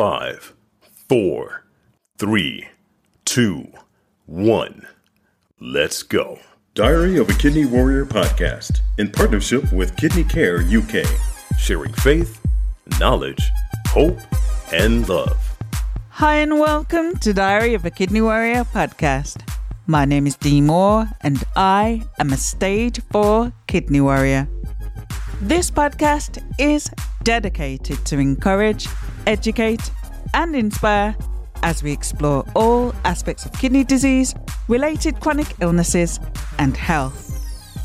Five, four, three, two, one. Let's go. Diary of a Kidney Warrior podcast in partnership with Kidney Care UK, sharing faith, knowledge, hope, and love. Hi, and welcome to Diary of a Kidney Warrior podcast. My name is Dee Moore, and I am a stage 4 kidney warrior. This podcast is dedicated to encourage, educate, and inspire as we explore all aspects of kidney disease, related chronic illnesses, and health.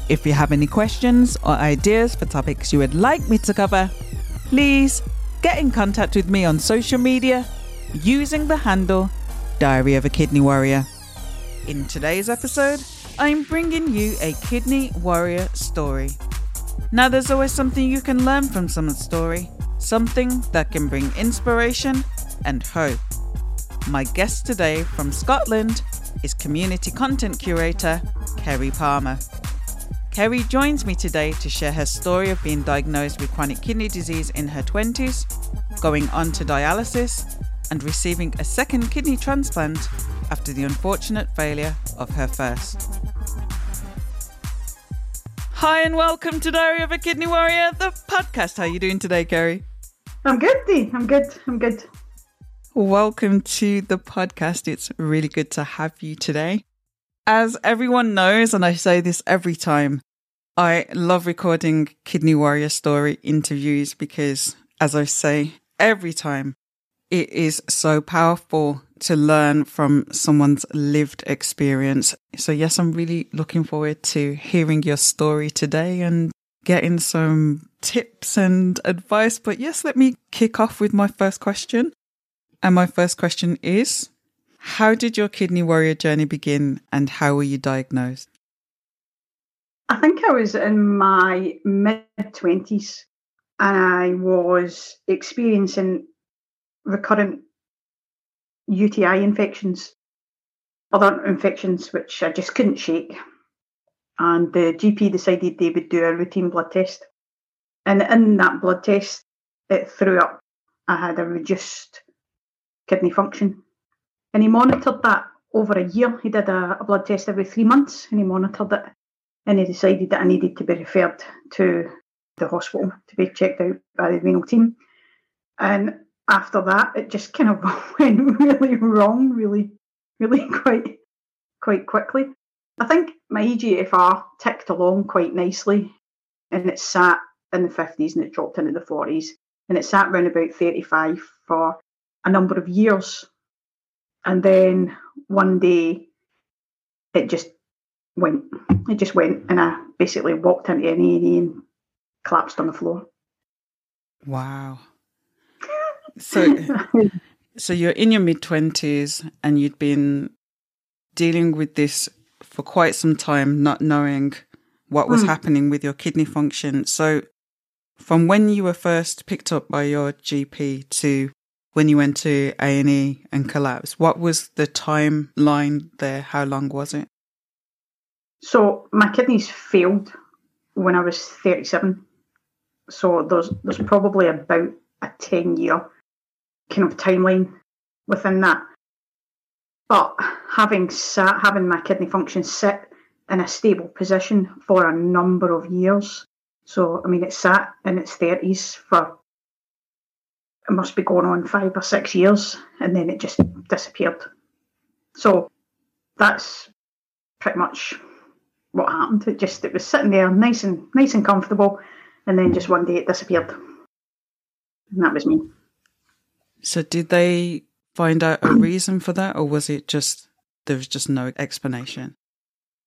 If you have any questions or ideas for topics you would like me to cover, please get in contact with me on social media using the handle Diary of a Kidney Warrior. In today's episode, I'm bringing you a kidney warrior story. Now, there's always something you can learn from someone's story, something that can bring inspiration and hope. My guest today from Scotland is community content curator Kerry Palmer. Kerry joins me today to share her story of being diagnosed with chronic kidney disease in her 20s, going on to dialysis, and receiving a second kidney transplant after the unfortunate failure of her first. Hi and welcome to Diary of a Kidney Warrior, the podcast. How are you doing today, Kerry? I'm good, Dee. I'm good. I'm good. Welcome to the podcast. It's really good to have you today. As everyone knows, and I say this every time, I love recording Kidney Warrior story interviews because, as I say every time, it is so powerful to learn from someone's lived experience. So, yes, I'm really looking forward to hearing your story today and getting some tips and advice. But, yes, let me kick off with my first question. And my first question is How did your kidney warrior journey begin and how were you diagnosed? I think I was in my mid 20s and I was experiencing recurrent UTI infections, other infections which I just couldn't shake. And the GP decided they would do a routine blood test. And in that blood test, it threw up I had a reduced kidney function. And he monitored that over a year. He did a, a, blood test every three months and he monitored it. And he decided that I needed to be referred to the hospital to be checked out by the renal team. And after that, it just kind of went really wrong, really, really quite, quite quickly. I think my EGFR ticked along quite nicely, and it sat in the 50s and it dropped into the 40s, and it sat around about 35 for a number of years. And then one day, it just went. It just went, and I basically walked into an A&E and collapsed on the floor. Wow. So, so you're in your mid twenties, and you'd been dealing with this for quite some time, not knowing what was mm. happening with your kidney function. So, from when you were first picked up by your GP to when you went to A and E and collapsed, what was the timeline there? How long was it? So my kidneys failed when I was thirty-seven. So there's there's probably about a ten year kind of timeline within that. But having sat, having my kidney function sit in a stable position for a number of years, so I mean, it sat in its thirties for it must be going on five or six years, and then it just disappeared. So that's pretty much what happened. It just it was sitting there, nice and nice and comfortable, and then just one day it disappeared, and that was me. So did they find out a reason for that, or was it just there was just no explanation?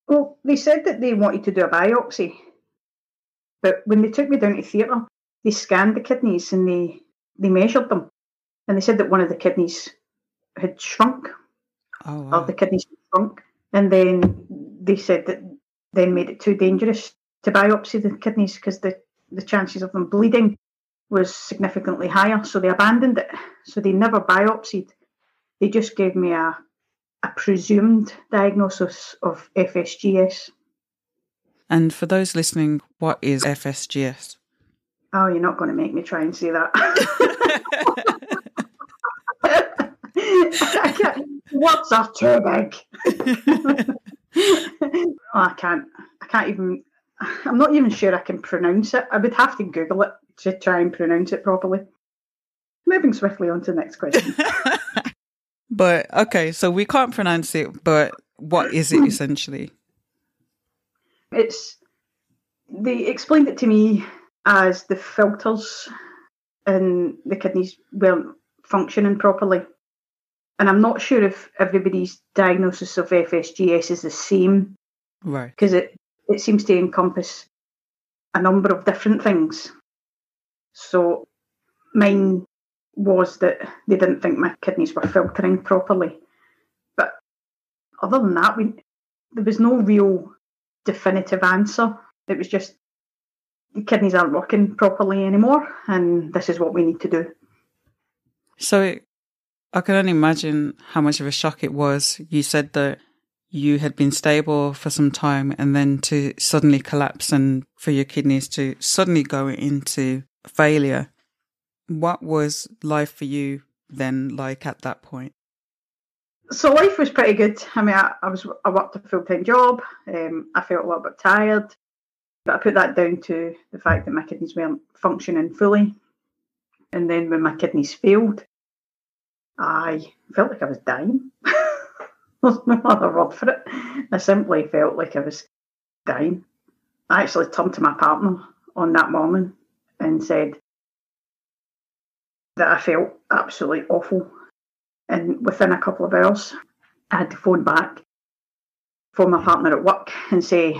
Well, they said that they wanted to do a biopsy, but when they took me down to theatre, they scanned the kidneys and they they measured them, and they said that one of the kidneys had shrunk, oh, wow. or the kidneys had shrunk, and then they said that then made it too dangerous to biopsy the kidneys because the the chances of them bleeding was significantly higher, so they abandoned it. So they never biopsied. They just gave me a, a presumed diagnosis of FSGS. And for those listening, what is FSGS? Oh, you're not going to make me try and say that. What's are too big. oh, I can't. I can't even. I'm not even sure I can pronounce it. I would have to Google it to try and pronounce it properly. Moving swiftly on to the next question. but okay, so we can't pronounce it, but what is it essentially? It's they explained it to me as the filters in the kidneys weren't functioning properly. And I'm not sure if everybody's diagnosis of FSGS is the same. Right. Because it, it seems to encompass a number of different things. So mine was that they didn't think my kidneys were filtering properly. But other than that, we, there was no real definitive answer. It was just the kidneys aren't working properly anymore, and this is what we need to do. So I can only imagine how much of a shock it was. You said that you had been stable for some time and then to suddenly collapse and for your kidneys to suddenly go into failure. What was life for you then like at that point? So life was pretty good. I mean, I, I was I worked a full time job. Um, I felt a little bit tired. But I put that down to the fact that my kidneys weren't functioning fully. And then when my kidneys failed, I felt like I was dying. There's no other word for it. I simply felt like I was dying. I actually turned to my partner on that morning and said that I felt absolutely awful. And within a couple of hours, I had to phone back, phone my partner at work and say,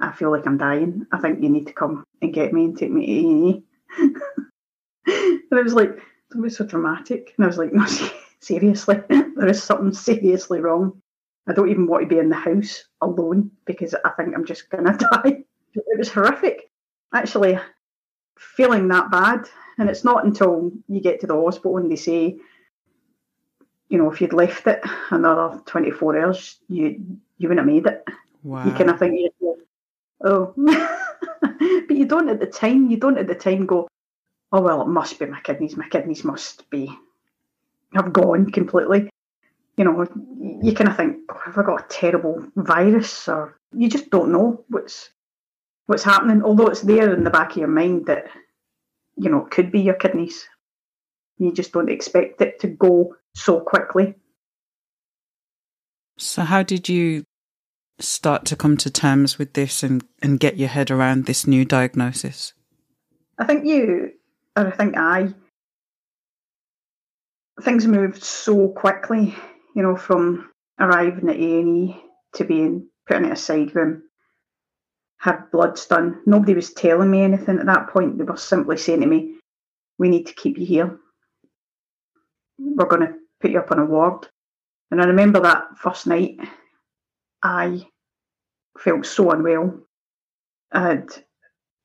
I feel like I'm dying. I think you need to come and get me and take me to A&E. and I was like, don't be so dramatic. And I was like, no, seriously, there is something seriously wrong. I don't even want to be in the house alone because I think I'm just going to die. It was horrific. Actually, feeling that bad. And it's not until you get to the hospital and they say, you know, if you'd left it another 24 hours, you you wouldn't have made it. Wow. You kind of think, oh. but you don't at the time, you don't at the time go, oh, well, it must be my kidneys. My kidneys must be, have gone completely. You know, you kind of think, oh, have I got a terrible virus? Or you just don't know what's what's happening. Although it's there in the back of your mind that, you know, it could be your kidneys. You just don't expect it to go so quickly. So, how did you start to come to terms with this and, and get your head around this new diagnosis? I think you, or I think I, things moved so quickly, you know, from arriving at A&E to being put in a side room, had bloods done. Nobody was telling me anything at that point. They were simply saying to me, we need to keep you here. We're going to put you up on a ward. And I remember that first night, I felt so unwell. I had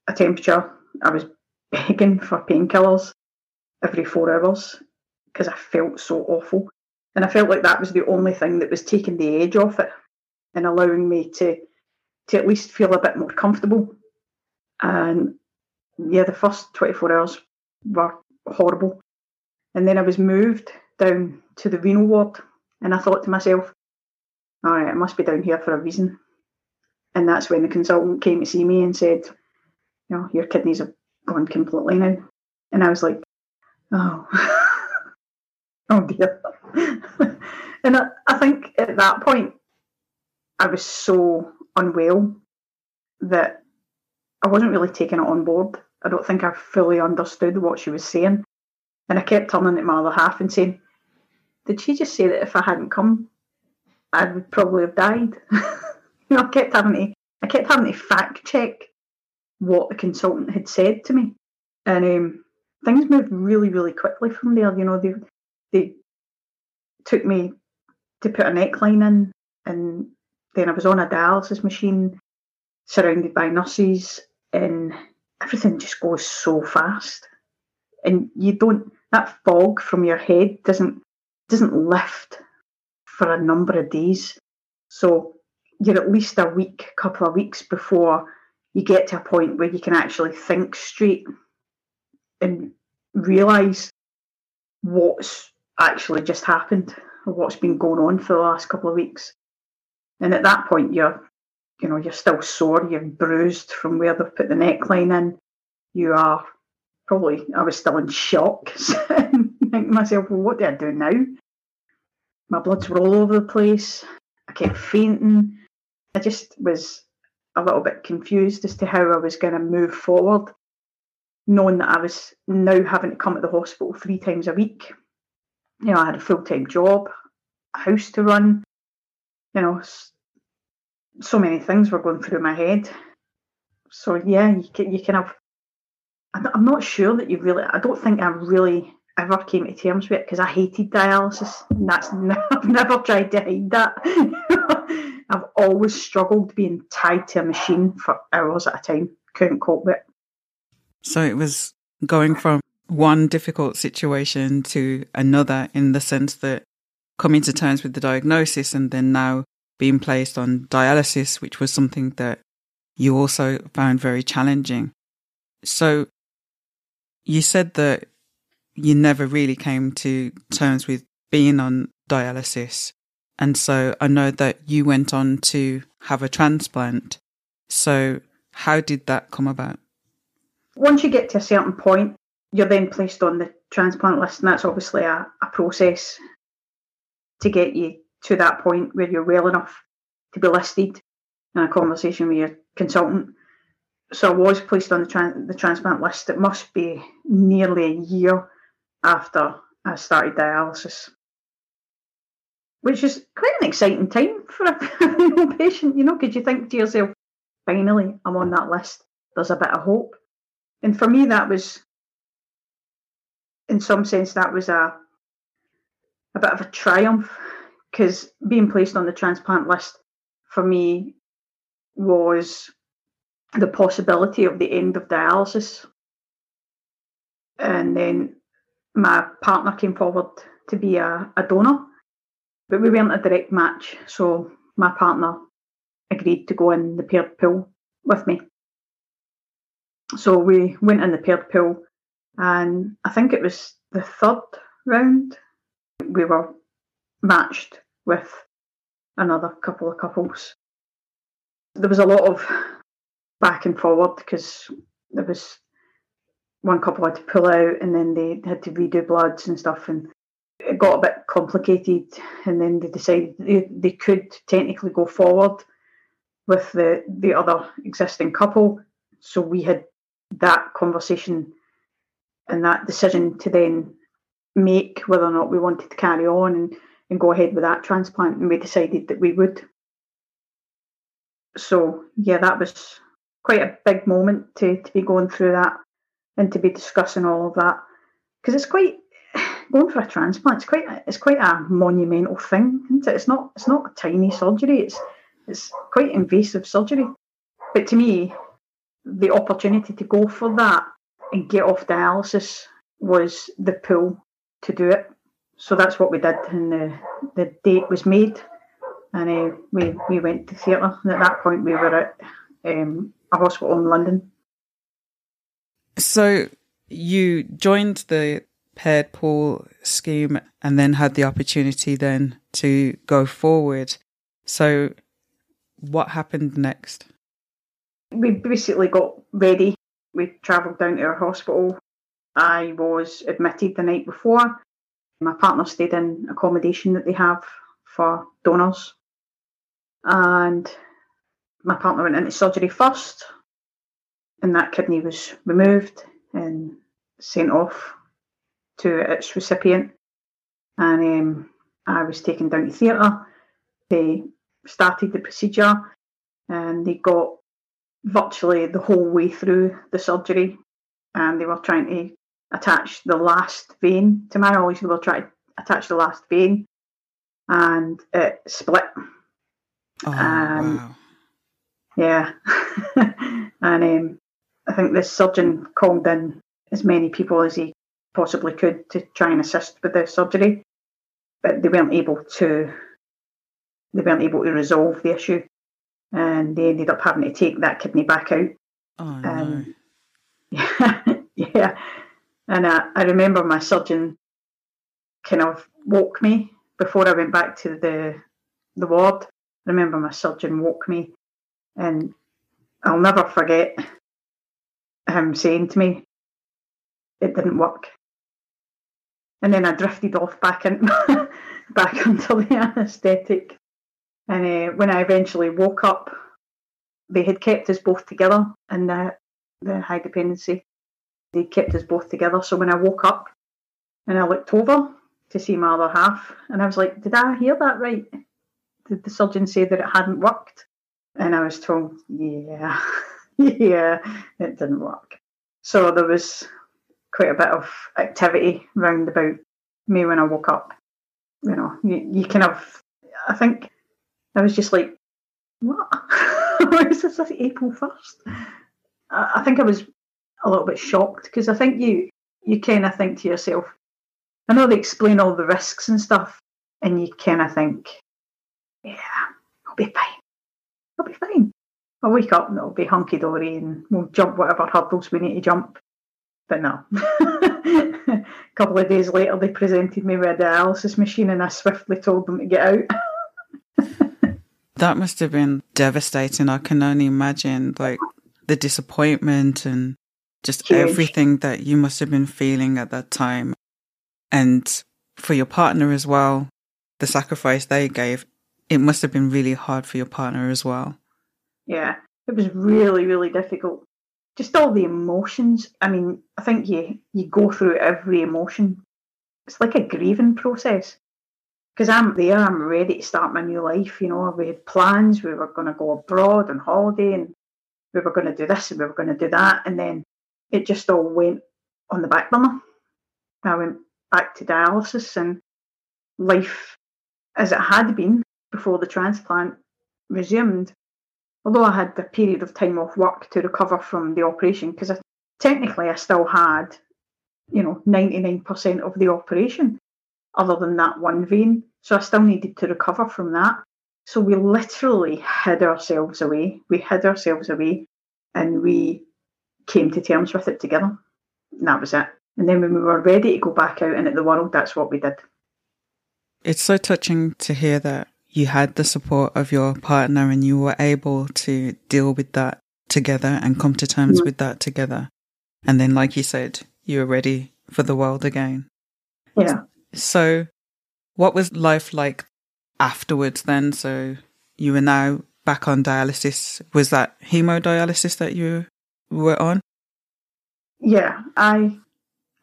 a temperature. I was begging for painkillers every four hours because I felt so awful. And I felt like that was the only thing that was taking the edge off it and allowing me to to at least feel a bit more comfortable. And yeah, the first 24 hours were horrible. And then I was moved down to the renal ward and I thought to myself, all right, I must be down here for a reason. And that's when the consultant came to see me and said, you know, your kidneys have gone completely now. And I was like, oh, oh dear. and I, I think at that point, I was so unwell that I wasn't really taking it on board. I don't think I fully understood what she was saying. And I kept turning to my other half and saying, Did she just say that if I hadn't come, I would probably have died? you know, I kept having to I kept having to fact check what the consultant had said to me. And um, things moved really, really quickly from there. You know, they they took me to put a neckline in and then I was on a dialysis machine surrounded by nurses and everything just goes so fast. And you don't that fog from your head doesn't doesn't lift for a number of days. So you're at least a week, couple of weeks before you get to a point where you can actually think straight and realise what's actually just happened. of what's been going on for the last couple of weeks. And at that point, you're, you know, you're still sore, you're bruised from where they've put the neckline in. You are probably, I was still in shock, thinking to myself, well, what do I do now? My bloods were all over the place. I kept fainting. I just was a little bit confused as to how I was going to move forward, knowing that I was now having to come to the hospital three times a week. You know, I had a full time job, a house to run, you know, so many things were going through my head. So, yeah, you, can, you kind of, I'm not sure that you really, I don't think I really ever came to terms with it because I hated dialysis. And that's I've never tried to hide that. I've always struggled being tied to a machine for hours at a time. Couldn't cope with it. So it was going from one difficult situation to another in the sense that coming to terms with the diagnosis and then now being placed on dialysis, which was something that you also found very challenging. So you said that you never really came to terms with being on dialysis. And so I know that you went on to have a transplant. So, how did that come about? Once you get to a certain point, you're then placed on the transplant list, and that's obviously a, a process to get you to that point where you're well enough to be listed in a conversation with your consultant. So I was placed on the, the transplant list. It must be nearly a year after I started dialysis, which is quite an exciting time for a patient, you know, because you think to yourself, finally, I'm on that list. There's a bit of hope. And for me, that was, in some sense, that was a, a bit of a triumph because being placed on the transplant list for me was the possibility of the end of dialysis. And then my partner came forward to be a, a donor, but we weren't a direct match. So my partner agreed to go in the paired pool with me. So we went in the paired pool, and I think it was the third round. We were matched with another couple of couples. There was a lot of back and forward because there was one couple had to pull out and then they had to redo bloods and stuff and it got a bit complicated and then they decided they, they could technically go forward with the the other existing couple. So we had that conversation and that decision to then make whether or not we wanted to carry on and, and go ahead with that transplant and we decided that we would. So yeah that was quite a big moment to, to be going through that and to be discussing all of that because it's quite going for a transplant. It's quite it's quite a monumental thing, isn't it? It's not it's not a tiny surgery. It's it's quite invasive surgery. But to me, the opportunity to go for that and get off dialysis was the pull to do it. So that's what we did, and the the date was made, and uh, we we went to theatre. And at that point, we were at um, hospital in London so you joined the paired pool scheme and then had the opportunity then to go forward. So what happened next? We basically got ready. We travelled down to our hospital. I was admitted the night before. My partner stayed in accommodation that they have for donors. And my partner went into surgery first and that kidney was removed and sent off to its recipient. And um, I was taken down to theatre. They started the procedure and they got virtually the whole way through the surgery and they were trying to attach the last vein. To my knowledge, they were trying to attach the last vein and it split. Oh, um, wow. Yeah. and um, I think the surgeon called in as many people as he possibly could to try and assist with the surgery, but they weren't able to. They weren't able to resolve the issue, and they ended up having to take that kidney back out. Oh no! Um, yeah, yeah. And I, I remember my surgeon kind of woke me before I went back to the the ward, I remember my surgeon woke me, and I'll never forget him saying to me, "It didn't work." And then I drifted off back in, back under the anaesthetic. And uh, when I eventually woke up, they had kept us both together in the, the high dependency. They kept us both together. So when I woke up and I looked over to see my other half, and I was like, Did I hear that right? Did the surgeon say that it hadn't worked? And I was told, Yeah, yeah, it didn't work. So there was quite a bit of activity round about me when I woke up. You know, you, you kind of, I think I was just like, what? is this April 1st? I, I think I was a little bit shocked because I think you, you kind of think to yourself, I know they explain all the risks and stuff, and you kind of think, yeah, I'll be fine. I'll be fine. I'll wake up and it'll be hunky dory and we'll jump whatever hurdles we need to jump. But no. a couple of days later, they presented me with a dialysis machine and I swiftly told them to get out. that must have been devastating. I can only imagine like the disappointment and just Huge. everything that you must have been feeling at that time. And for your partner as well, the sacrifice they gave, it must have been really hard for your partner as well. Yeah, it was really, really difficult just all the emotions. I mean, I think you you go through every emotion. It's like a grieving process. Because I'm there, I'm ready to start my new life. You know, we had plans. We were going to go abroad on holiday, and we were going to do this, and we were going to do that, and then it just all went on the back burner. I went back to dialysis, and life as it had been before the transplant resumed although I had a period of time off work to recover from the operation, because technically I still had, you know, 99% of the operation, other than that one vein. So I still needed to recover from that. So we literally hid ourselves away. We hid ourselves away and we came to terms with it together. And that was it. And then when we were ready to go back out into the world, that's what we did. It's so touching to hear that you had the support of your partner and you were able to deal with that together and come to terms with that together. And then, like you said, you were ready for the world again. Yeah. So, what was life like afterwards then? So, you were now back on dialysis. Was that hemodialysis that you were on? Yeah, I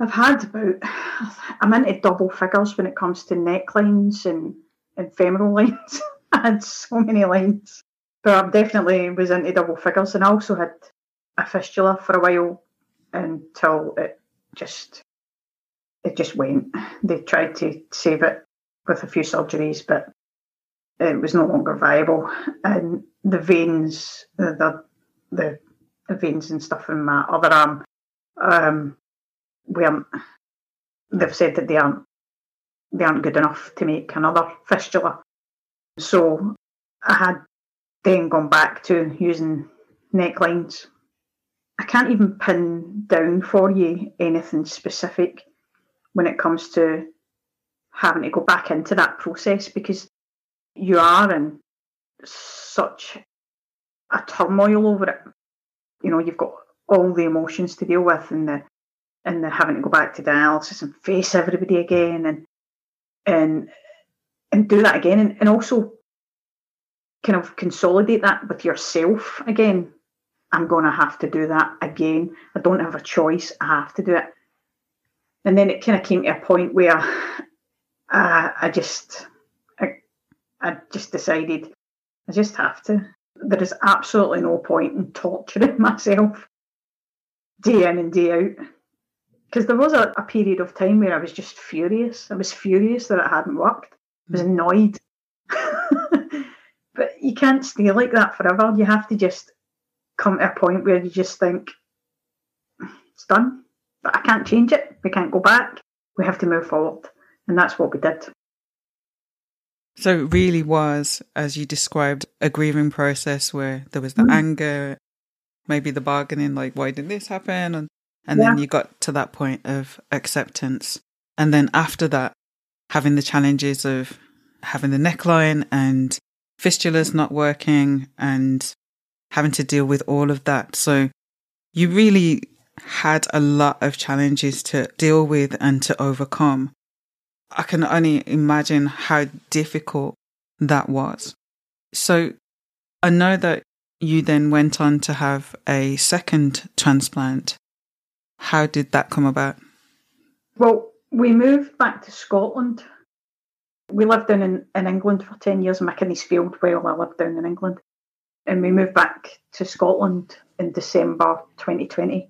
I've had about I'm into double figures when it comes to necklines and and femoral lines. I had so many lines. But I definitely was into double figures and I also had a fistula for a while until it just it just went. They tried to save it with a few surgeries, but it was no longer viable. And the veins, the the, the veins and stuff in my other arm, um, weren't. They've said that they aren't they aren't good enough to make another fistula. So I had then gone back to using necklines. I can't even pin down for you anything specific when it comes to having to go back into that process because you are in such a turmoil over it. You know, you've got all the emotions to deal with and the and the having to go back to dialysis and face everybody again and and and do that again and, and also kind of consolidate that with yourself again. I'm going to have to do that again. I don't have a choice. I have to do it. And then it kind of came to a point where uh, I just, I, I just decided I just have to. There is absolutely no point in torturing myself day in and day out because there was a, a, period of time where I was just furious. I was furious that it hadn't worked. I was hmm. annoyed. but you can't stay like that forever. You have to just come to a point where you just think, it's done. But I can't change it. We can't go back. We have to move forward. And that's what we did. So it really was, as you described, a grieving process where there was the mm. anger, maybe the bargaining, like, why did this happen? And and yeah. then you got to that point of acceptance. And then after that, having the challenges of having the neckline and fistulas not working and having to deal with all of that. So you really had a lot of challenges to deal with and to overcome. I can only imagine how difficult that was. So I know that you then went on to have a second transplant. How did that come about? Well, we moved back to Scotland. We lived down in, in England for 10 years. My kidneys failed while I lived down in England. And we moved back to Scotland in December 2020.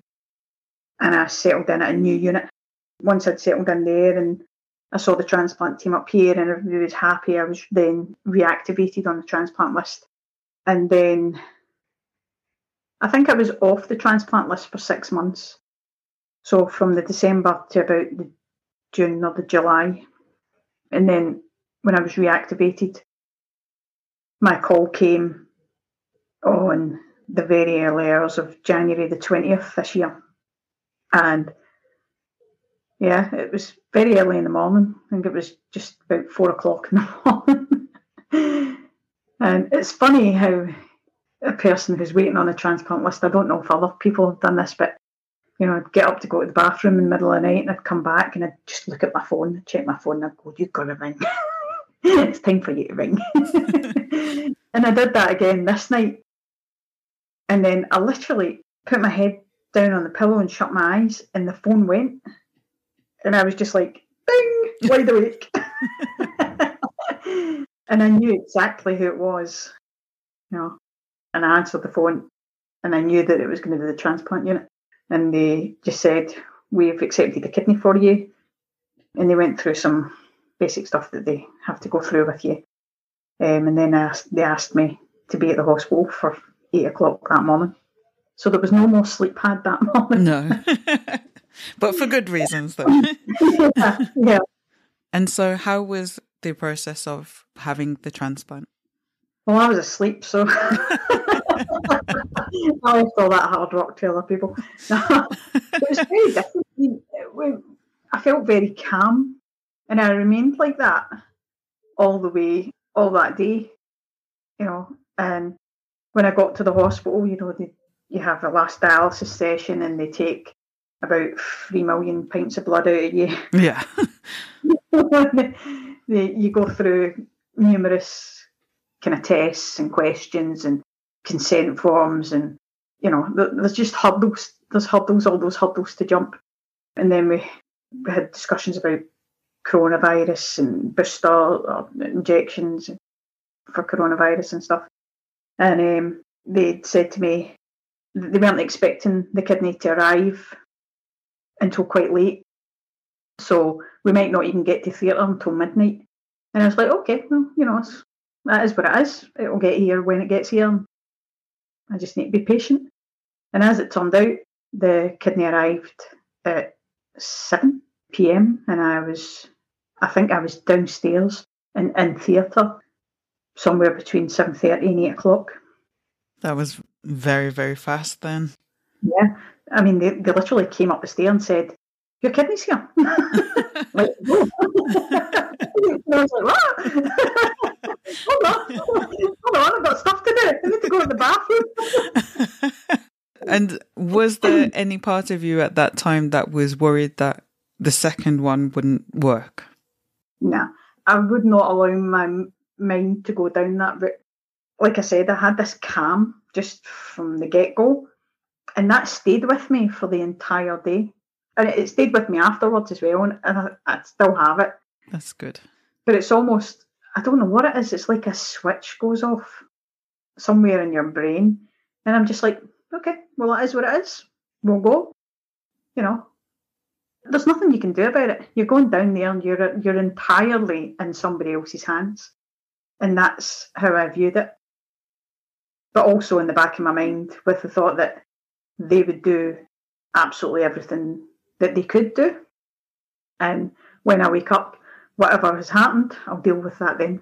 And I settled in at a new unit. Once I'd settled in there and I saw the transplant team up here and everybody was happy, I was then reactivated on the transplant list. And then I think I was off the transplant list for six months. So from the December to about the June or the July. And then when I was reactivated, my call came on the very early hours of January the 20th this year. And yeah, it was very early in the morning. I think it was just about four o'clock in the morning. and it's funny how a person who's waiting on a transplant list, I don't know if other people have done this, but you know, I'd get up to go to the bathroom in the middle of the night and I'd come back and I'd just look at my phone, check my phone, and I'd go, You've got to ring. it's time for you to ring. and I did that again this night. And then I literally put my head down on the pillow and shut my eyes, and the phone went. And I was just like, Bing, wide awake. and I knew exactly who it was. You know, and I answered the phone and I knew that it was going to be the transplant unit and they just said, We've accepted the kidney for you. And they went through some basic stuff that they have to go through with you. Um, and then asked, they asked me to be at the hospital for eight o'clock that morning. So there was no more sleep pad that morning. No. but for good reasons, though. yeah, yeah. And so, how was the process of having the transplant? Well, I was asleep, so I left all that hard rock to other people. it was very different. I felt very calm, and I remained like that all the way, all that day. You know, and when I got to the hospital, you know, they, you have a last dialysis session, and they take about three million pints of blood out of you. Yeah. you go through numerous kind of tests and questions and consent forms and you know there's just hurdles there's hurdles all those hurdles to jump. And then we, we had discussions about coronavirus and booster injections for coronavirus and stuff. And um, they said to me they weren't expecting the kidney to arrive until quite late. So we might not even get to theatre until midnight. And i was like okay well you know that is what it is. It'll get here when it gets here I just need to be patient. And as it turned out, the kidney arrived at 7 p.m. and I was, I think I was downstairs in, in theatre somewhere between 7.30 and 8 o'clock. That was very, very fast then. Yeah. I mean, they, they literally came up the stair and said, your kidney's here. like, oh. I was like, what? hold on, hold on, I've got stuff to do. I need to go to the bathroom. and was there any part of you at that time that was worried that the second one wouldn't work? No, I would not allow my mind to go down that route. Like I said, I had this calm just from the get go, and that stayed with me for the entire day. And it stayed with me afterwards as well, and I, I still have it. That's good. But it's almost I don't know what it is. It's like a switch goes off somewhere in your brain. And I'm just like, okay, well, it is what it is. We'll go. You know, there's nothing you can do about it. You're going down there and you're, you're entirely in somebody else's hands. And that's how I viewed it. But also in the back of my mind with the thought that they would do absolutely everything that they could do. And when I wake up, whatever has happened, I'll deal with that then.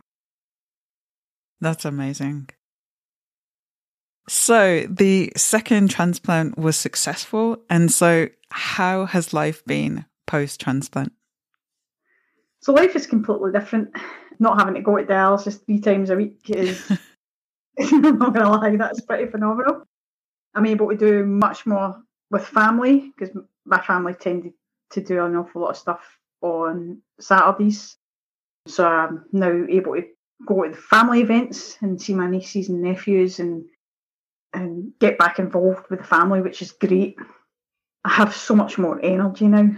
That's amazing. So the second transplant was successful. And so, how has life been post transplant? So life is completely different. Not having to go to dialysis three times a week is, I'm not going to lie, that's pretty phenomenal. I'm able to do much more with family because my family tended to do an awful lot of stuff on Saturdays. So I'm now able to go to the family events and see my nieces and nephews and and get back involved with the family, which is great. I have so much more energy now.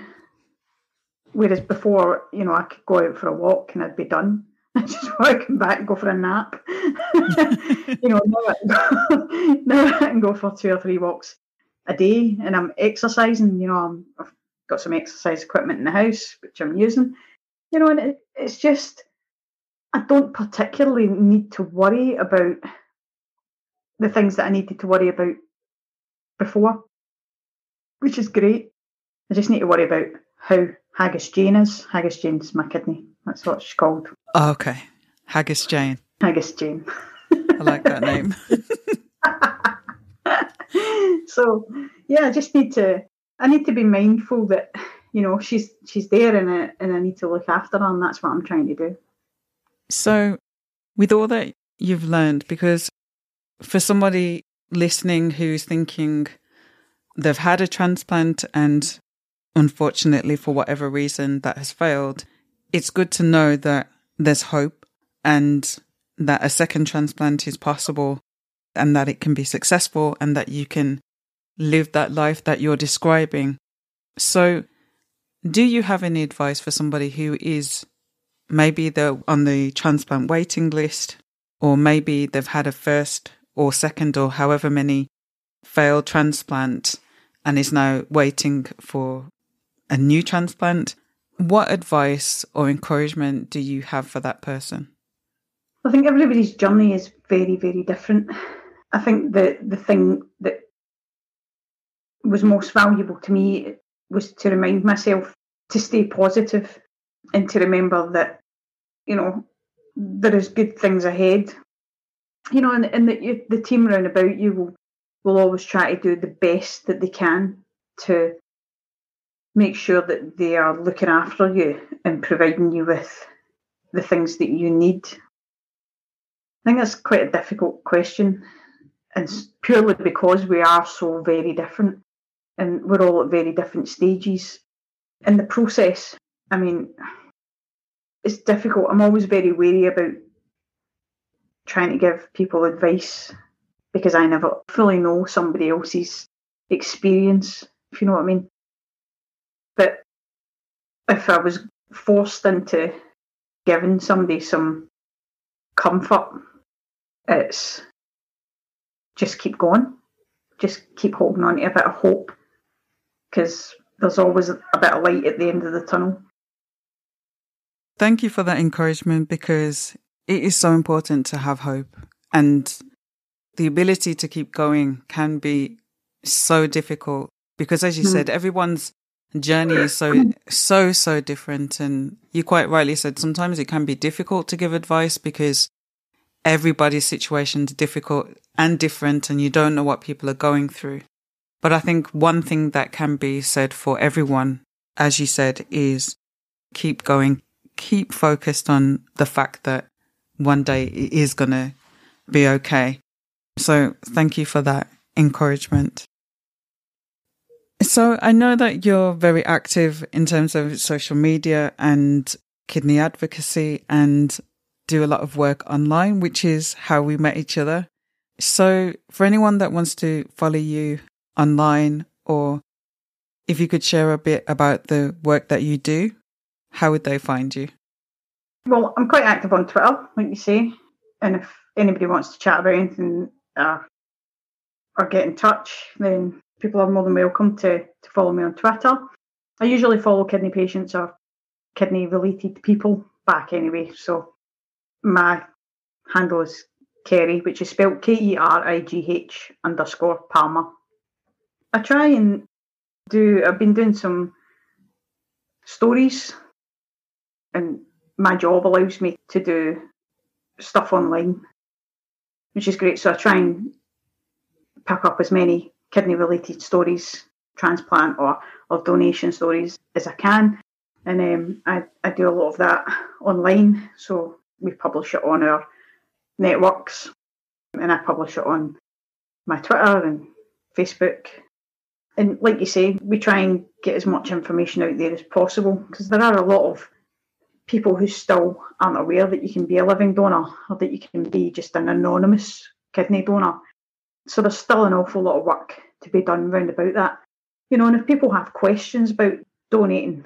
Whereas before, you know, I could go out for a walk and I'd be done. I just want to come back and go for a nap. you know, now I, go, now I can go for two or three walks a day and I'm exercising. You know, I'm, I've got some exercise equipment in the house, which I'm using. You know, and it, it's just, I don't particularly need to worry about the things that I needed to worry about before, which is great. I just need to worry about how Haggis Jane is. Haggis Jane's my kidney. That's what she's called. Oh, okay. Haggis Jane. Haggis Jane. I like that name. so yeah, I just need to I need to be mindful that, you know, she's she's there and I and I need to look after her and that's what I'm trying to do. So with all that you've learned, because for somebody listening who's thinking they've had a transplant and unfortunately, for whatever reason, that has failed, it's good to know that there's hope and that a second transplant is possible and that it can be successful and that you can live that life that you're describing. So, do you have any advice for somebody who is maybe they're on the transplant waiting list, or maybe they've had a first or second or however many failed transplant and is now waiting for a new transplant? What advice or encouragement do you have for that person? I think everybody's journey is very, very different. I think the the thing that was most valuable to me was to remind myself to stay positive and to remember that you know there is good things ahead. You know, and, and the, the team around about you will will always try to do the best that they can to make sure that they are looking after you and providing you with the things that you need. I think that's quite a difficult question, and purely because we are so very different and we're all at very different stages in the process. I mean, it's difficult. I'm always very wary about trying to give people advice because I never fully know somebody else's experience, if you know what I mean. But if I was forced into giving somebody some comfort, it's just keep going, just keep holding on to a bit of hope because there's always a bit of light at the end of the tunnel. Thank you for that encouragement because it is so important to have hope and the ability to keep going can be so difficult because as you mm. said everyone's journey is so so so different and you quite rightly said sometimes it can be difficult to give advice because everybody's situation is difficult and different and you don't know what people are going through but i think one thing that can be said for everyone as you said is keep going keep focused on the fact that one day it is going to be okay so thank you for that encouragement so I know that you're very active in terms of social media and kidney advocacy and do a lot of work online, which is how we met each other. So for anyone that wants to follow you online or if you could share a bit about the work that you do, how would they find you? Well, I'm quite active on Twitter, like you say. And if anybody wants to chat about anything uh, or get in touch, then people are more than welcome to, to follow me on Twitter. I usually follow kidney patients or kidney related people back anyway. So my handle is Kerry, which is spelled K E R I G H underscore Palmer. I try and do, I've been doing some stories, and my job allows me to do stuff online, which is great. So I try and pick up as many kidney related stories, transplant or, or donation stories as I can. And um, I, I do a lot of that online. So we publish it on our networks and I publish it on my Twitter and Facebook. And like you say, we try and get as much information out there as possible because there are a lot of people who still aren't aware that you can be a living donor or that you can be just an anonymous kidney donor. So there's still an awful lot of work to be done round about that. You know, and if people have questions about donating,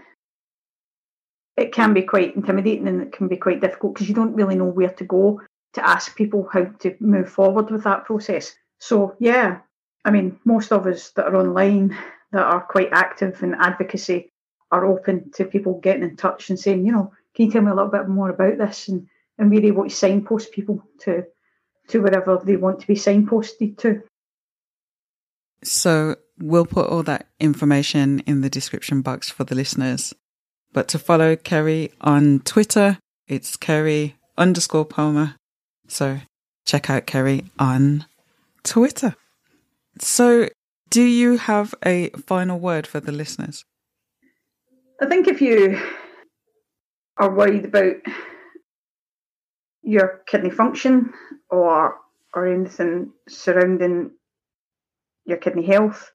it can be quite intimidating and it can be quite difficult because you don't really know where to go to ask people how to move forward with that process. So, yeah, I mean, most of us that are online that are quite active in advocacy are open to people getting in touch and saying, you know, can you tell me a little bit more about this? And, and we're able to signpost people to to wherever they want to be signposted to. So we'll put all that information in the description box for the listeners. But to follow Kerry on Twitter, it's Kerry underscore Palmer. So check out Kerry on Twitter. So do you have a final word for the listeners? I think if you are worried about your kidney function or or anything surrounding your kidney health,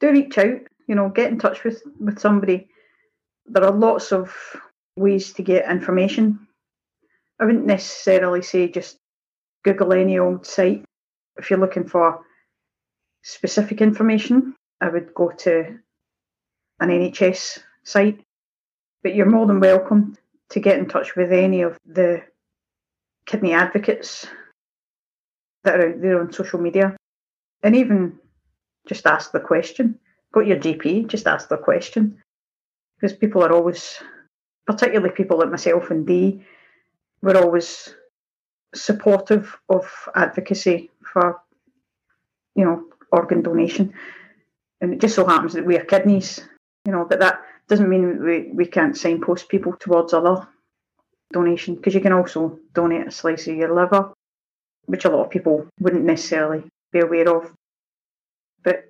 do reach out. You know, get in touch with with somebody. There are lots of ways to get information. I wouldn't necessarily say just Google any old site. If you're looking for specific information, I would go to an NHS site. But you're more than welcome to get in touch with any of the kidney advocates that are out there on social media and even just ask the question. Go to your GP, just ask the question. Because people are always, particularly people like myself and Dee, we're always supportive of advocacy for, you know, organ donation. And it just so happens that we are kidneys, you know, but that doesn't mean we, we can't signpost people towards other donation because you can also donate a slice of your liver, which a lot of people wouldn't necessarily be aware of. But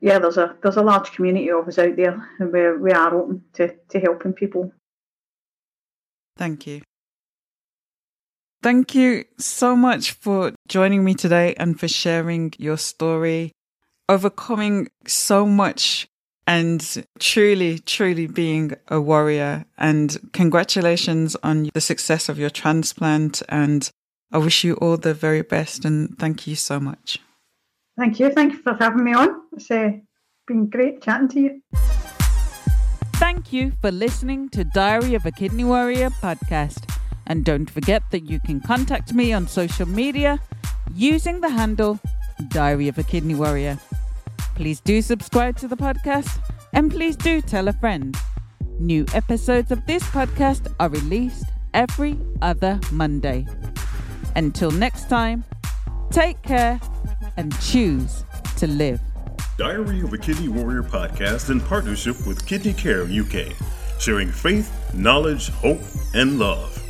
yeah, there's a there's a large community of us out there, and we we are open to to helping people. Thank you. Thank you so much for joining me today and for sharing your story, overcoming so much and truly, truly being a warrior. And congratulations on the success of your transplant. And I wish you all the very best. And thank you so much. Thank you. Thank you for having me on. It's uh, been great chatting to you. Thank you for listening to Diary of a Kidney Warrior podcast. And don't forget that you can contact me on social media using the handle Diary of a Kidney Warrior. Please do subscribe to the podcast and please do tell a friend. New episodes of this podcast are released every other Monday. Until next time, take care and choose to live. Diary of a Kidney Warrior podcast in partnership with Kidney Care UK, sharing faith, knowledge, hope, and love.